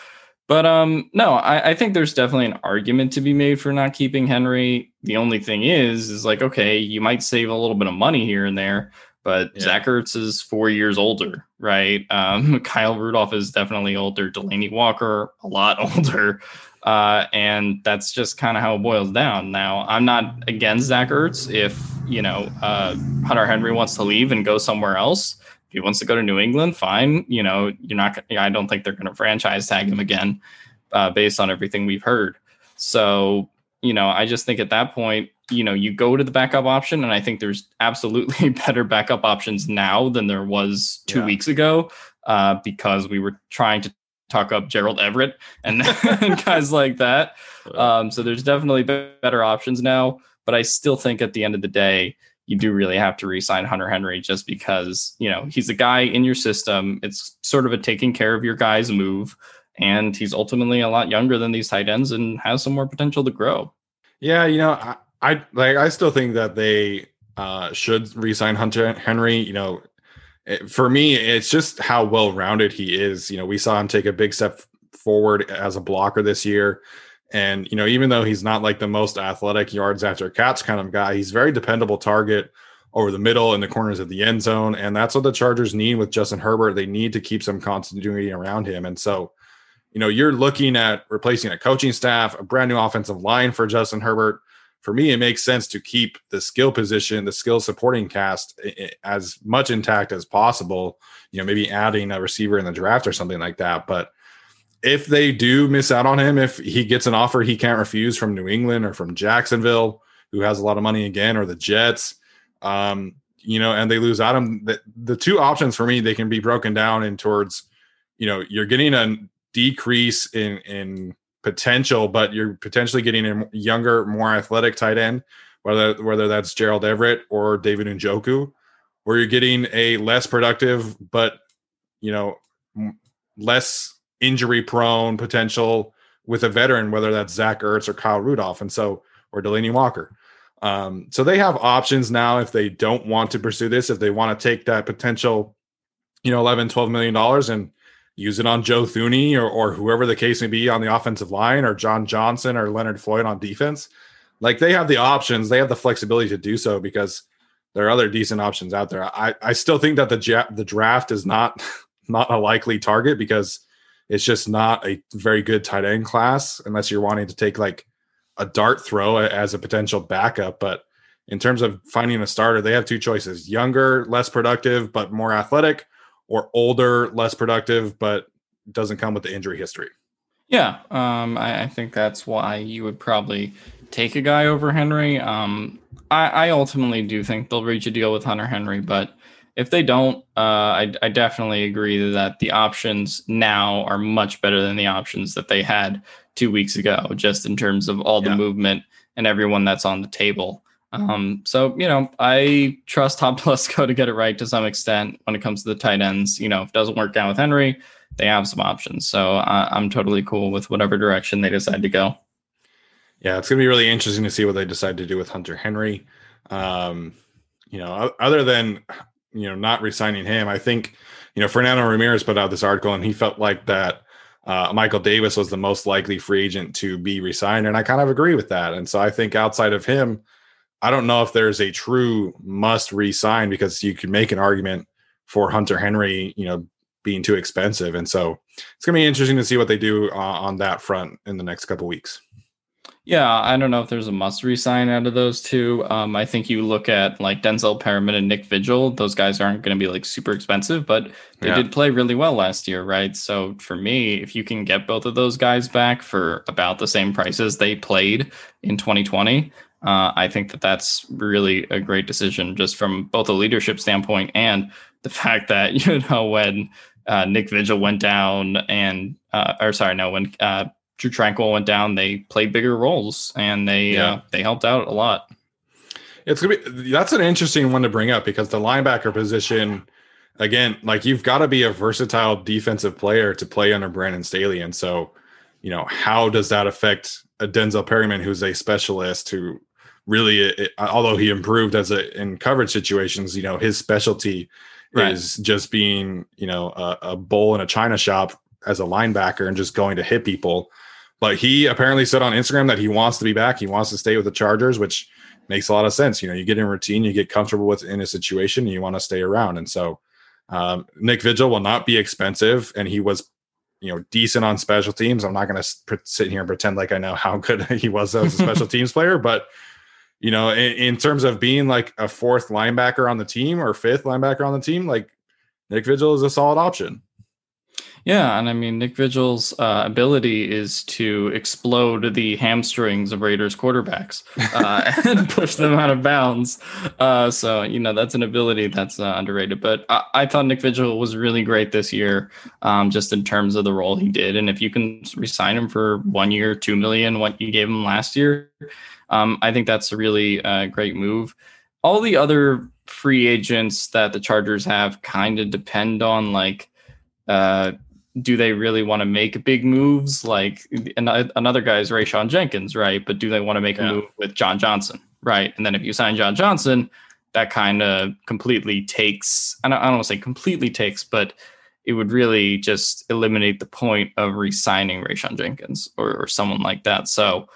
But um, no, I, I, think there's definitely an argument to be made for not keeping Henry. The only thing is, is like, okay, you might save a little bit of money here and there, but yeah. Zach Ertz is four years older, right? Um, Kyle Rudolph is definitely older. Delanie Walker, a lot older. Uh, and that's just kind of how it boils down. Now, I'm not against Zach Ertz. If, you know, uh, Hunter Henry wants to leave and go somewhere else, if he wants to go to New England, fine. You know, you're not, I don't think they're going to franchise tag him again uh, based on everything we've heard. So, you know, I just think at that point, you know, you go to the backup option, and I think there's absolutely better backup options now than there was two Yeah. weeks ago uh, because we were trying to talk up Gerald Everett and, guys like that. Um, so there's definitely better options now, but I still think at the end of the day, you do really have to re-sign Hunter Henry just because you know he's a guy in your system. It's sort of a taking care of your guys move, and he's ultimately a lot younger than these tight ends and has some more potential to grow. Yeah, you know, I, I like I still think that they uh should re-sign Hunter Henry. You know, for me, it's just how well-rounded he is. You know, we saw him take a big step forward as a blocker this year. And you know, even though he's not like the most athletic yards after catch kind of guy, he's very dependable target over the middle and the corners of the end zone. And that's what the Chargers need with Justin Herbert. They need to keep some continuity around him. And so, you know, you're looking at replacing a coaching staff, a brand new offensive line for Justin Herbert. For me, it makes sense to keep the skill position, the skill supporting cast as much intact as possible. You know, maybe adding a receiver in the draft or something like that. But if they do miss out on him, if he gets an offer he can't refuse from New England or from Jacksonville, who has a lot of money again, or the Jets, um, you know, and they lose on the, the two options for me, they can be broken down in towards, you know, you're getting a decrease in in potential, but you're potentially getting a younger, more athletic tight end, whether whether that's Gerald Everett or David Njoku, or you're getting a less productive but you know less injury prone potential with a veteran, whether that's Zach Ertz or Kyle Rudolph, and so or Delanie Walker. Um, so they have options now if they don't want to pursue this, if they want to take that potential, you know, 11, 12 million dollars and use it on Joe Thuney or, or whoever the case may be on the offensive line or John Johnson or Leonard Floyd on defense. Like they have the options, they have the flexibility to do so because there are other decent options out there. I, I still think that the ja- the draft is not not a likely target because it's just not a very good tight end class unless you're wanting to take like a dart throw as a potential backup. But in terms of finding a starter, they have two choices: younger, less productive, but more athletic, or older, less productive, but doesn't come with the injury history. Yeah, um, I, I think that's why you would probably take a guy over Henry. Um, I, I ultimately do think they'll reach a deal with Hunter Henry, but if they don't, uh, I, I definitely agree that the options now are much better than the options that they had two weeks ago, just in terms of all the Yeah. movement and everyone that's on the table. Um, so you know, I trust Tom Telesco to get it right to some extent when it comes to the tight ends. You know, if it doesn't work out with Henry, they have some options. So uh, I'm totally cool with whatever direction they decide to go. Yeah, it's going to be really interesting to see what they decide to do with Hunter Henry. Um, you know, other than you know not resigning him, I think you know Fernando Ramirez put out this article and he felt like that uh, Michael Davis was the most likely free agent to be resigned, and I kind of agree with that. And so I think outside of him, I don't know if there's a true must resign because you could make an argument for Hunter Henry, you know, being too expensive, and so it's going to be interesting to see what they do uh, on that front in the next couple weeks. Yeah, I don't know if there's a must resign out of those two. Um, I think you look at like Denzel Perryman and Nick Vigil; those guys aren't going to be like super expensive, but they Yeah. did play really well last year, right? So for me, if you can get both of those guys back for about the same prices they played in 2020, uh, I think that that's really a great decision, just from both a leadership standpoint and the fact that you know when uh, Nick Vigil went down and uh, or sorry, no, when uh, Drue Tranquill went down, they played bigger roles and they Yeah. uh, they helped out a lot. It's gonna be that's an interesting one to bring up because the linebacker position, again, like you've got to be a versatile defensive player to play under Brandon Staley, and so you know how does that affect a Denzel Perryman who's a specialist who really, it, although he improved as a in coverage situations, you know his specialty Right. is just being you know a, a bull in a china shop as a linebacker and just going to hit people. But he apparently said on Instagram that he wants to be back. He wants to stay with the Chargers, which makes a lot of sense. You know, you get in routine, you get comfortable with in a situation, and you want to stay around. And so, um, Nick Vigil will not be expensive, and he was, you know, decent on special teams. I'm not going to sit here and pretend like I know how good he was as a special teams player, but you know, in, in terms of being like a fourth linebacker on the team or fifth linebacker on the team, like Nick Vigil is a solid option. Yeah, and I mean Nick Vigil's uh, ability is to explode the hamstrings of Raiders quarterbacks uh, and push them out of bounds. Uh, so you know that's an ability that's uh, underrated. But I-, I, thought Nick Vigil was really great this year, um, just in terms of the role he did. And if you can resign him for one year, two million, what you gave him last year, um, I think that's a really uh, great move. All the other free agents that the Chargers have kind of depend on like uh, do they really want to make big moves? Like another guy is Rayshawn Jenkins, right? But do they want to make yeah. a move with John Johnson, right? And then if you sign John Johnson, that kind of completely takes, I don't, I don't want to say completely takes, but it would really just eliminate the point of re-signing Rayshawn Jenkins or, or someone like that. So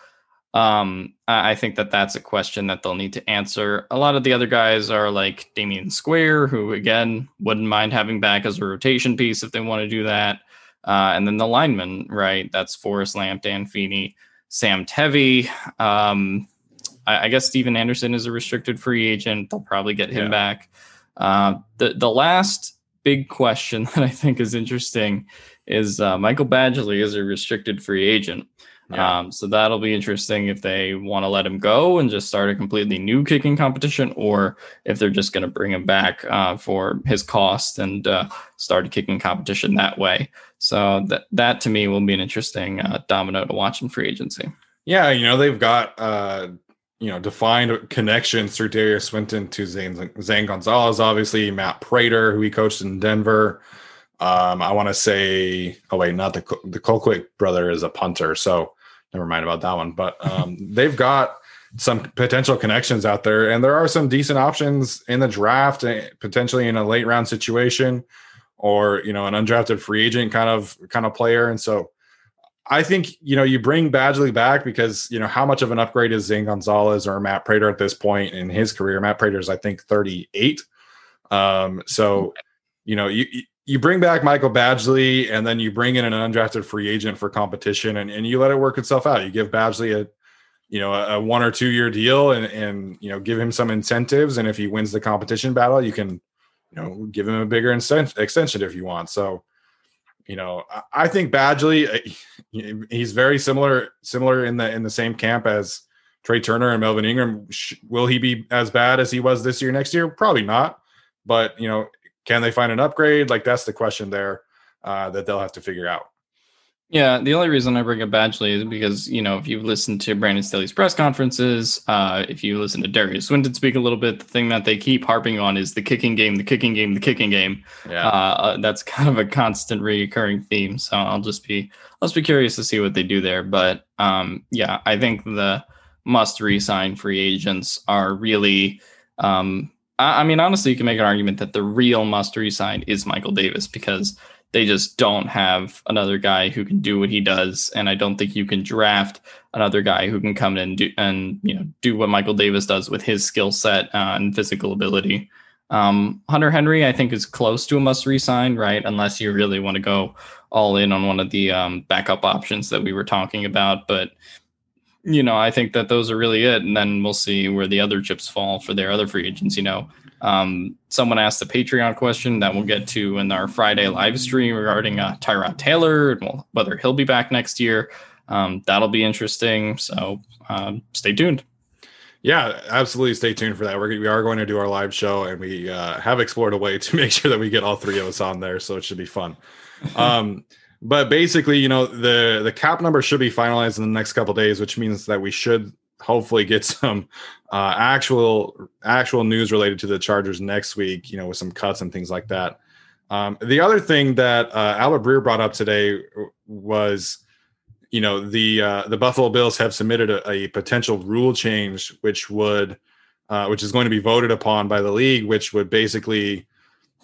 um, I think that that's a question that they'll need to answer. A lot of the other guys are like Damion Square, who again wouldn't mind having back as a rotation piece if they want to do that. Uh, and then the linemen, right? That's Forrest Lamp, Dan Feeney, Sam Tevi. Um, I, I, guess Stephen Anderson is a restricted free agent. They'll probably get him yeah. back. Uh, the the last big question that I think is interesting is uh, Michael Badgley is a restricted free agent. Yeah. Um, so that'll be interesting if they want to let him go and just start a completely new kicking competition, or if they're just going to bring him back uh, for his cost and uh, start a kicking competition that way. So that that to me will be an interesting uh, domino to watch in free agency. Yeah, you know they've got uh, you know defined connections through Derius Swinton to Zane, Zane Gonzalez, obviously Matt Prater, who he coached in Denver. Um, I want to say, oh wait, not the the Colquitt brother is a punter, so never mind about that one. But um, they've got some potential connections out there, and there are some decent options in the draft, eh, potentially in a late round situation, or you know, an undrafted free agent kind of kind of player. And so, I think you know you bring Badgley back because you know how much of an upgrade is Zane Gonzalez or Matt Prater at this point in his career. Matt Prater is I think 38. Um, so you know you you bring back Michael Badgley and then you bring in an undrafted free agent for competition and, and you let it work itself out. You give Badgley a you know a, one or two year deal and and you know give him some incentives and if he wins the competition battle you can you know give him a bigger extension if you want. So you know I, I think Badgley uh, he's very similar similar in the in the same camp as Trai Turner and Melvin Ingram. Will he be as bad as he was this year next year? Probably not. But you know can they find an upgrade? Like that's the question there uh, that they'll have to figure out. Yeah, the only reason I bring up Badgley is because you know if you've listened to Brandon Staley's press conferences, uh, if you listen to Derius Swinton speak a little bit, the thing that they keep harping on is the kicking game, the kicking game, the kicking game. Yeah, uh, uh that's kind of a constant recurring theme. So I'll just be I'll just be curious to see what they do there. But um, yeah, I think the must resign free agents are really um, I mean, honestly, you can make an argument that the real must resign is Michael Davis because they just don't have another guy who can do what he does, and I don't think you can draft another guy who can come in and do and you know do what Michael Davis does with his skill set uh, and physical ability. Um, Hunter Henry, I think, is close to a must resign, right? Unless you really want to go all in on one of the um, backup options that we were talking about, but you know, I think that those are really it. And then we'll see where the other chips fall for their other free agents. You know, um, someone asked the Patreon question that we'll get to in our Friday live stream regarding uh, Tyrod Taylor and whether he'll be back next year. Um, that'll be interesting. So um, stay tuned. Yeah, absolutely. Stay tuned for that. We're, we are going to do our live show, and we uh, have explored a way to make sure that we get all three of us on there. So it should be fun. But basically, you know, the the cap number should be finalized in the next couple days, which means that we should hopefully get some uh, actual actual news related to the Chargers next week. You know, with some cuts and things like that. Um, the other thing that uh, Albert Breer brought up today was, you know, the uh, the Buffalo Bills have submitted a, a potential rule change, which would, uh, which is going to be voted upon by the league, which would basically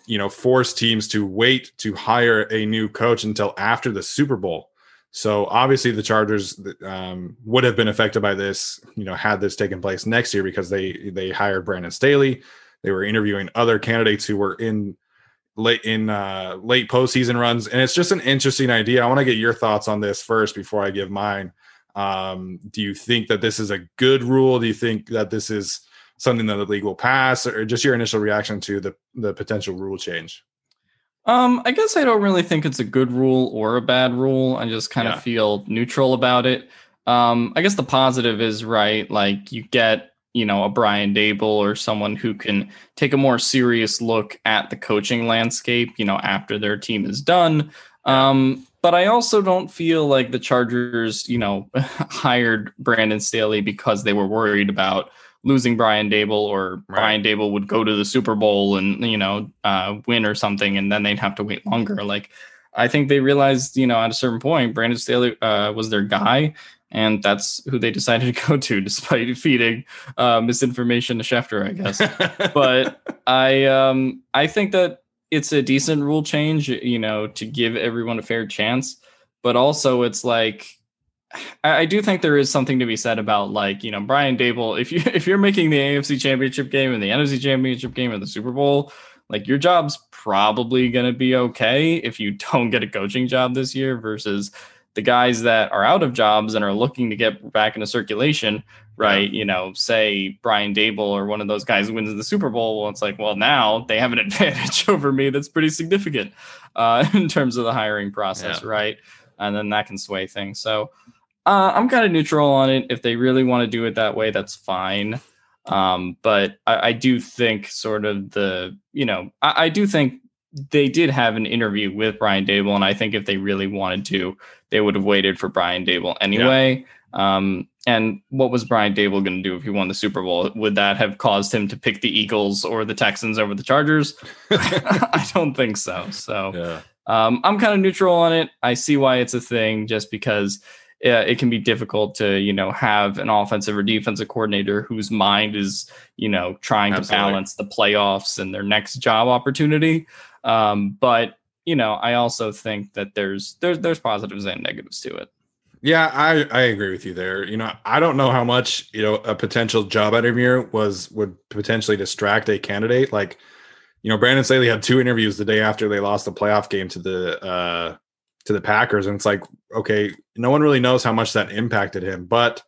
you know force teams to wait to hire a new coach until after the Super Bowl. So obviously the Chargers um, would have been affected by this, you know, had this taken place next year because they they hired Brandon Staley. They were interviewing other candidates who were in late in uh, late postseason runs, and it's just an interesting idea. I want to get your thoughts on this first before I give mine. Um, do you think that this is a good rule? Do you think that this is something that the league will pass, or just your initial reaction to the the potential rule change? Um, I guess I don't really think it's a good rule or a bad rule. I just kind Yeah. of feel neutral about it. Um, I guess the positive is right, like you get, you know, a Brian Daboll or someone who can take a more serious look at the coaching landscape, you know, after their team is done. Um, but I also don't feel like the Chargers, you know, hired Brandon Staley because they were worried about losing Brian Daboll or Right. Brian Daboll would go to the Super Bowl and you know uh, win or something, and then they'd have to wait longer. Like I think they realized, you know, at a certain point, Brandon Staley uh, was their guy, and that's who they decided to go to, despite feeding uh, misinformation to Schefter, I guess but I um I think that it's a decent rule change, you know, to give everyone a fair chance. But also, it's like I, do think there is something to be said about like you know Brian Daboll. If you if you're making the AFC Championship game and the NFC Championship game and the Super Bowl, like your job's probably going to be okay if you don't get a coaching job this year versus the guys that are out of jobs and are looking to get back into circulation right? You know, say Brian Daboll or one of those guys wins the Super Bowl. Well, it's like, well, now they have an advantage over me that's pretty significant uh, in terms of the hiring process, Yeah. right? And then that can sway things. So uh, I'm kind of neutral on it. If they really want to do it that way, that's fine. Um, but I, I do think sort of the, you know, I, I do think they did have an interview with Brian Daboll, and I think if they really wanted to, they would have waited for Brian Daboll anyway. Um, and what was Brian Daboll going to do if he won the Super Bowl? Would that have caused him to pick the Eagles or the Texans over the Chargers? I don't think so. So yeah. um, I'm kind of neutral on it. I see why it's a thing, just because uh, it can be difficult to, you know, have an offensive or defensive coordinator whose mind is, you know, trying to balance the playoffs and their next job opportunity. Um, but you know, I also think that there's there's there's positives and negatives to it. Yeah, I, I agree with you there. You know, I don't know how much, you know, a potential job interview was would potentially distract a candidate. Like, you know, Brandon Staley had two interviews the day after they lost the playoff game to the uh to the Packers. And it's like, okay, no one really knows how much that impacted him. But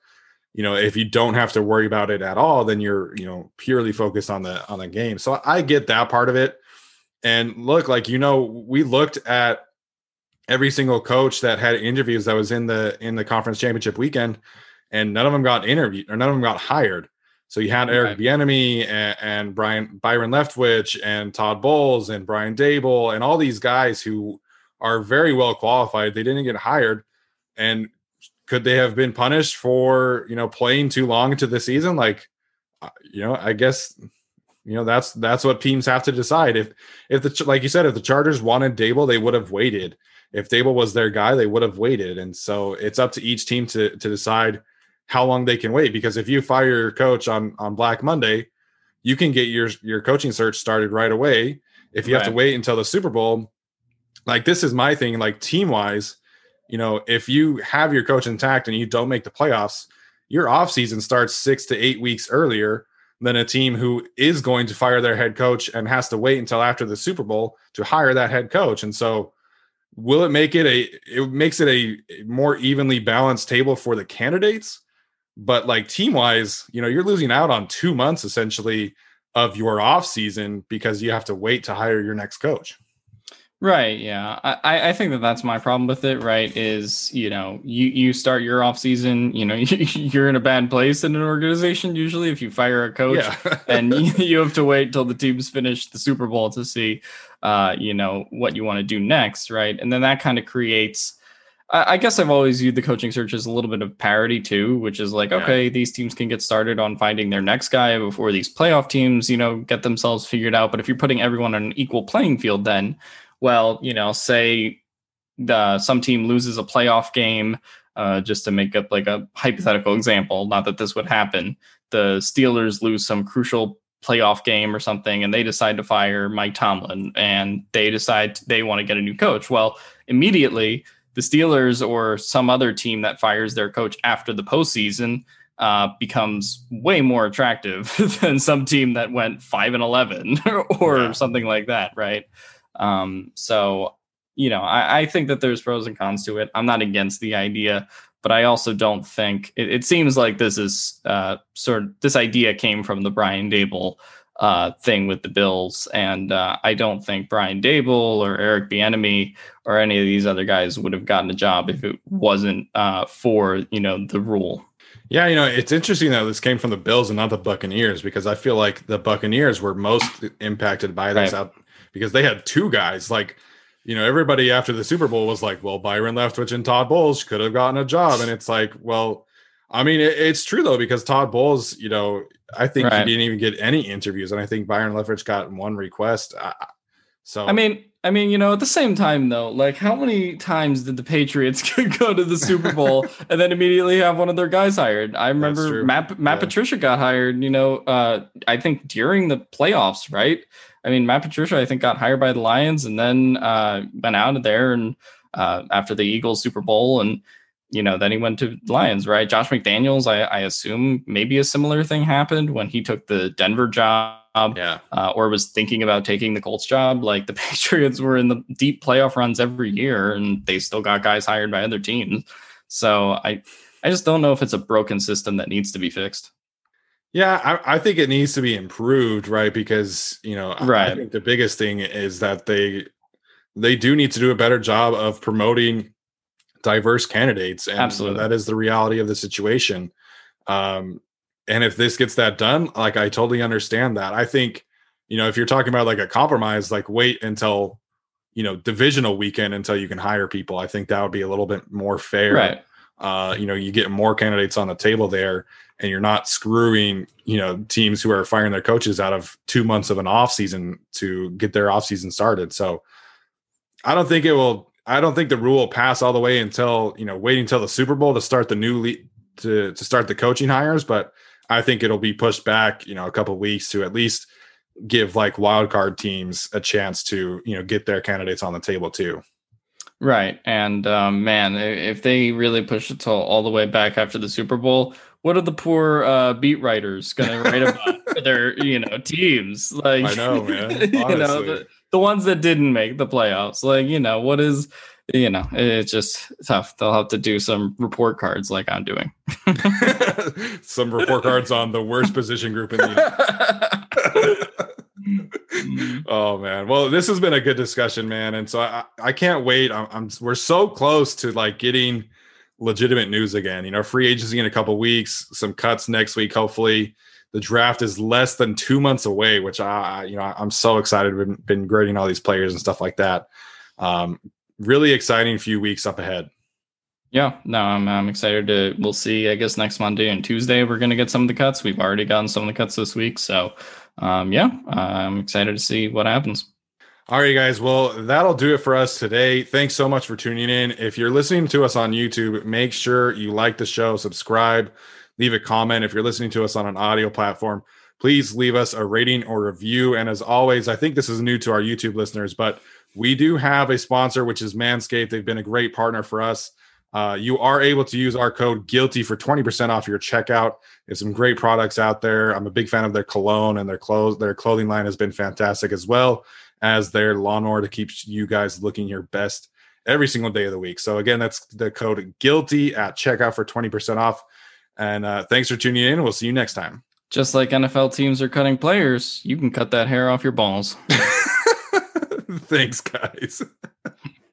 you know, if you don't have to worry about it at all, then you're, you know, purely focused on the on the game. So I get that part of it. And look, like you know, we looked at every single coach that had interviews that was in the in the conference championship weekend, and none of them got interviewed or none of them got hired. So you had Eric Right. Bieniemy and, and Brian Byron Leftwich and Todd Bowles and Brian Daboll and all these guys who are very well qualified. They didn't get hired, and could they have been punished for you know playing too long into the season? Like, uh, you know, I guess you know that's that's what teams have to decide. If if the like you said, if the Chargers wanted Daboll, they would have waited if Daboll was their guy, they would have waited. And so it's up to each team to to decide how long they can wait. Because if you fire your coach on on Black Monday, you can get your your coaching search started right away. If you have to wait until the Super Bowl, like this is my thing, like team wise, you know, if you have your coach intact and you don't make the playoffs, your offseason starts six to eight weeks earlier than a team who is going to fire their head coach and has to wait until after the Super Bowl to hire that head coach. And so will it make it a it makes it a more evenly balanced table for the candidates but like team wise you know you're losing out on two months essentially of your off season because you have to wait to hire your next coach Right. Yeah. I, I- think that that's my problem with it. Right. Is you know you you start your off season. You know you're in a bad place in an organization usually if you fire a coach. yeah and you, have to wait till the teams finish the Super Bowl to see, uh, you know, what you want to do next, right? And then that kind of creates. I I guess I've always viewed the coaching search as a little bit of parity too, which is like, Yeah. okay, these teams can get started on finding their next guy before these playoff teams, you know, get themselves figured out. But if you're putting everyone on an equal playing field, then, well, you know, say the some team loses a playoff game, uh, just to make up like a hypothetical example, not that this would happen. The Steelers lose some crucial playoff game or something, and they decide to fire Mike Tomlin, and they decide they want to get a new coach. Well, immediately the Steelers or some other team that fires their coach after the postseason uh, becomes way more attractive than some team that went five and eleven or Yeah. something like that, right? Um, so you know, I, I think that there's pros and cons to it. I'm not against the idea, but I also don't think it, it seems like this is uh, sort of this idea came from the Brian Daboll uh, thing with the Bills. And uh, I don't think Brian Daboll or Eric Bieniemy or any of these other guys would have gotten a job if it wasn't uh, for you know the rule. Yeah, you know, it's interesting that this came from the Bills and not the Buccaneers because I feel like the Buccaneers were most impacted by this Right. out because they had two guys. Like, you know, everybody after the Super Bowl was like, well, Byron Leftwich and Todd Bowles could have gotten a job. And it's like, well, I mean, it, it's true though, because Todd Bowles, you know, I think Right. he didn't even get any interviews. And I think Byron Leftwich got one request. So, I mean, I mean, you know, at the same time though, like how many times did the Patriots go to the Super Bowl and then immediately have one of their guys hired? I remember. Matt Matt Yeah. Patricia got hired, you know, uh I think during the playoffs, right? I mean, Matt Patricia I think got hired by the Lions and then uh went out of there and uh after the Eagles Super Bowl and you know, then he went to the Lions, right? Josh McDaniels, I, I assume maybe a similar thing happened when he took the Denver job yeah. uh, or was thinking about taking the Colts job. Like the Patriots were in the deep playoff runs every year, and they still got guys hired by other teams. So I, I just don't know if it's a broken system that needs to be fixed. Yeah, I, I think it needs to be improved, right? Because you know, I- I think the biggest thing is that they they do need to do a better job of promoting diverse candidates, and Absolutely. that is the reality of the situation. Um, and if this gets that done, like I totally understand that. I think you know if you're talking about like a compromise, like wait until you know divisional weekend until you can hire people. I think that would be a little bit more fair Right. uh, you know, you get more candidates on the table there, and you're not screwing, you know, teams who are firing their coaches out of two months of an off season to get their off season started. So I don't think it will. I don't think the rule will pass all the way until you know waiting until the Super Bowl to start the new le- to to start the coaching hires. But I think it'll be pushed back, you know, a couple weeks to at least give like wild card teams a chance to you know get their candidates on the table too. Right. And um, man, if they really push it to all the way back after the Super Bowl, what are the poor uh, beat writers going to write about for their, you know, teams? Like I know, man. you know, Honestly. the, the ones that didn't make the playoffs. Like, you know, what is, you know, it's just tough. They'll have to do some report cards like I'm doing. Some report cards on the worst position group in the oh man well this has been a good discussion man and so i i can't wait I'm, I'm we're so close to like getting legitimate news again you know free agency in a couple weeks some cuts next week hopefully the draft is less than two months away which i you know i'm so excited been, been grading all these players and stuff like that um really exciting few weeks up ahead Yeah, no, I'm, I'm excited to. We'll see. I guess next Monday and Tuesday we're gonna get some of the cuts. We've already gotten some of the cuts this week, so um, yeah, I'm excited to see what happens. All right, guys. Well, that'll do it for us today. Thanks so much for tuning in. If you're listening to us on YouTube, make sure you like the show, subscribe, leave a comment. If you're listening to us on an audio platform, please leave us a rating or review. And as always, I think this is new to our YouTube listeners, but we do have a sponsor, which is Manscaped. They've been a great partner for us. Uh, you are able to use our code guilty for 20% off your checkout. There's some great products out there. I'm a big fan of their cologne and their clothes. Their clothing line has been fantastic as well as their lawnmower to keep you guys looking your best every single day of the week. So again, that's the code guilty at checkout for 20% off. And uh, thanks for tuning in. We'll see you next time. Just like NFL teams are cutting players, you can cut that hair off your balls. thanks, guys.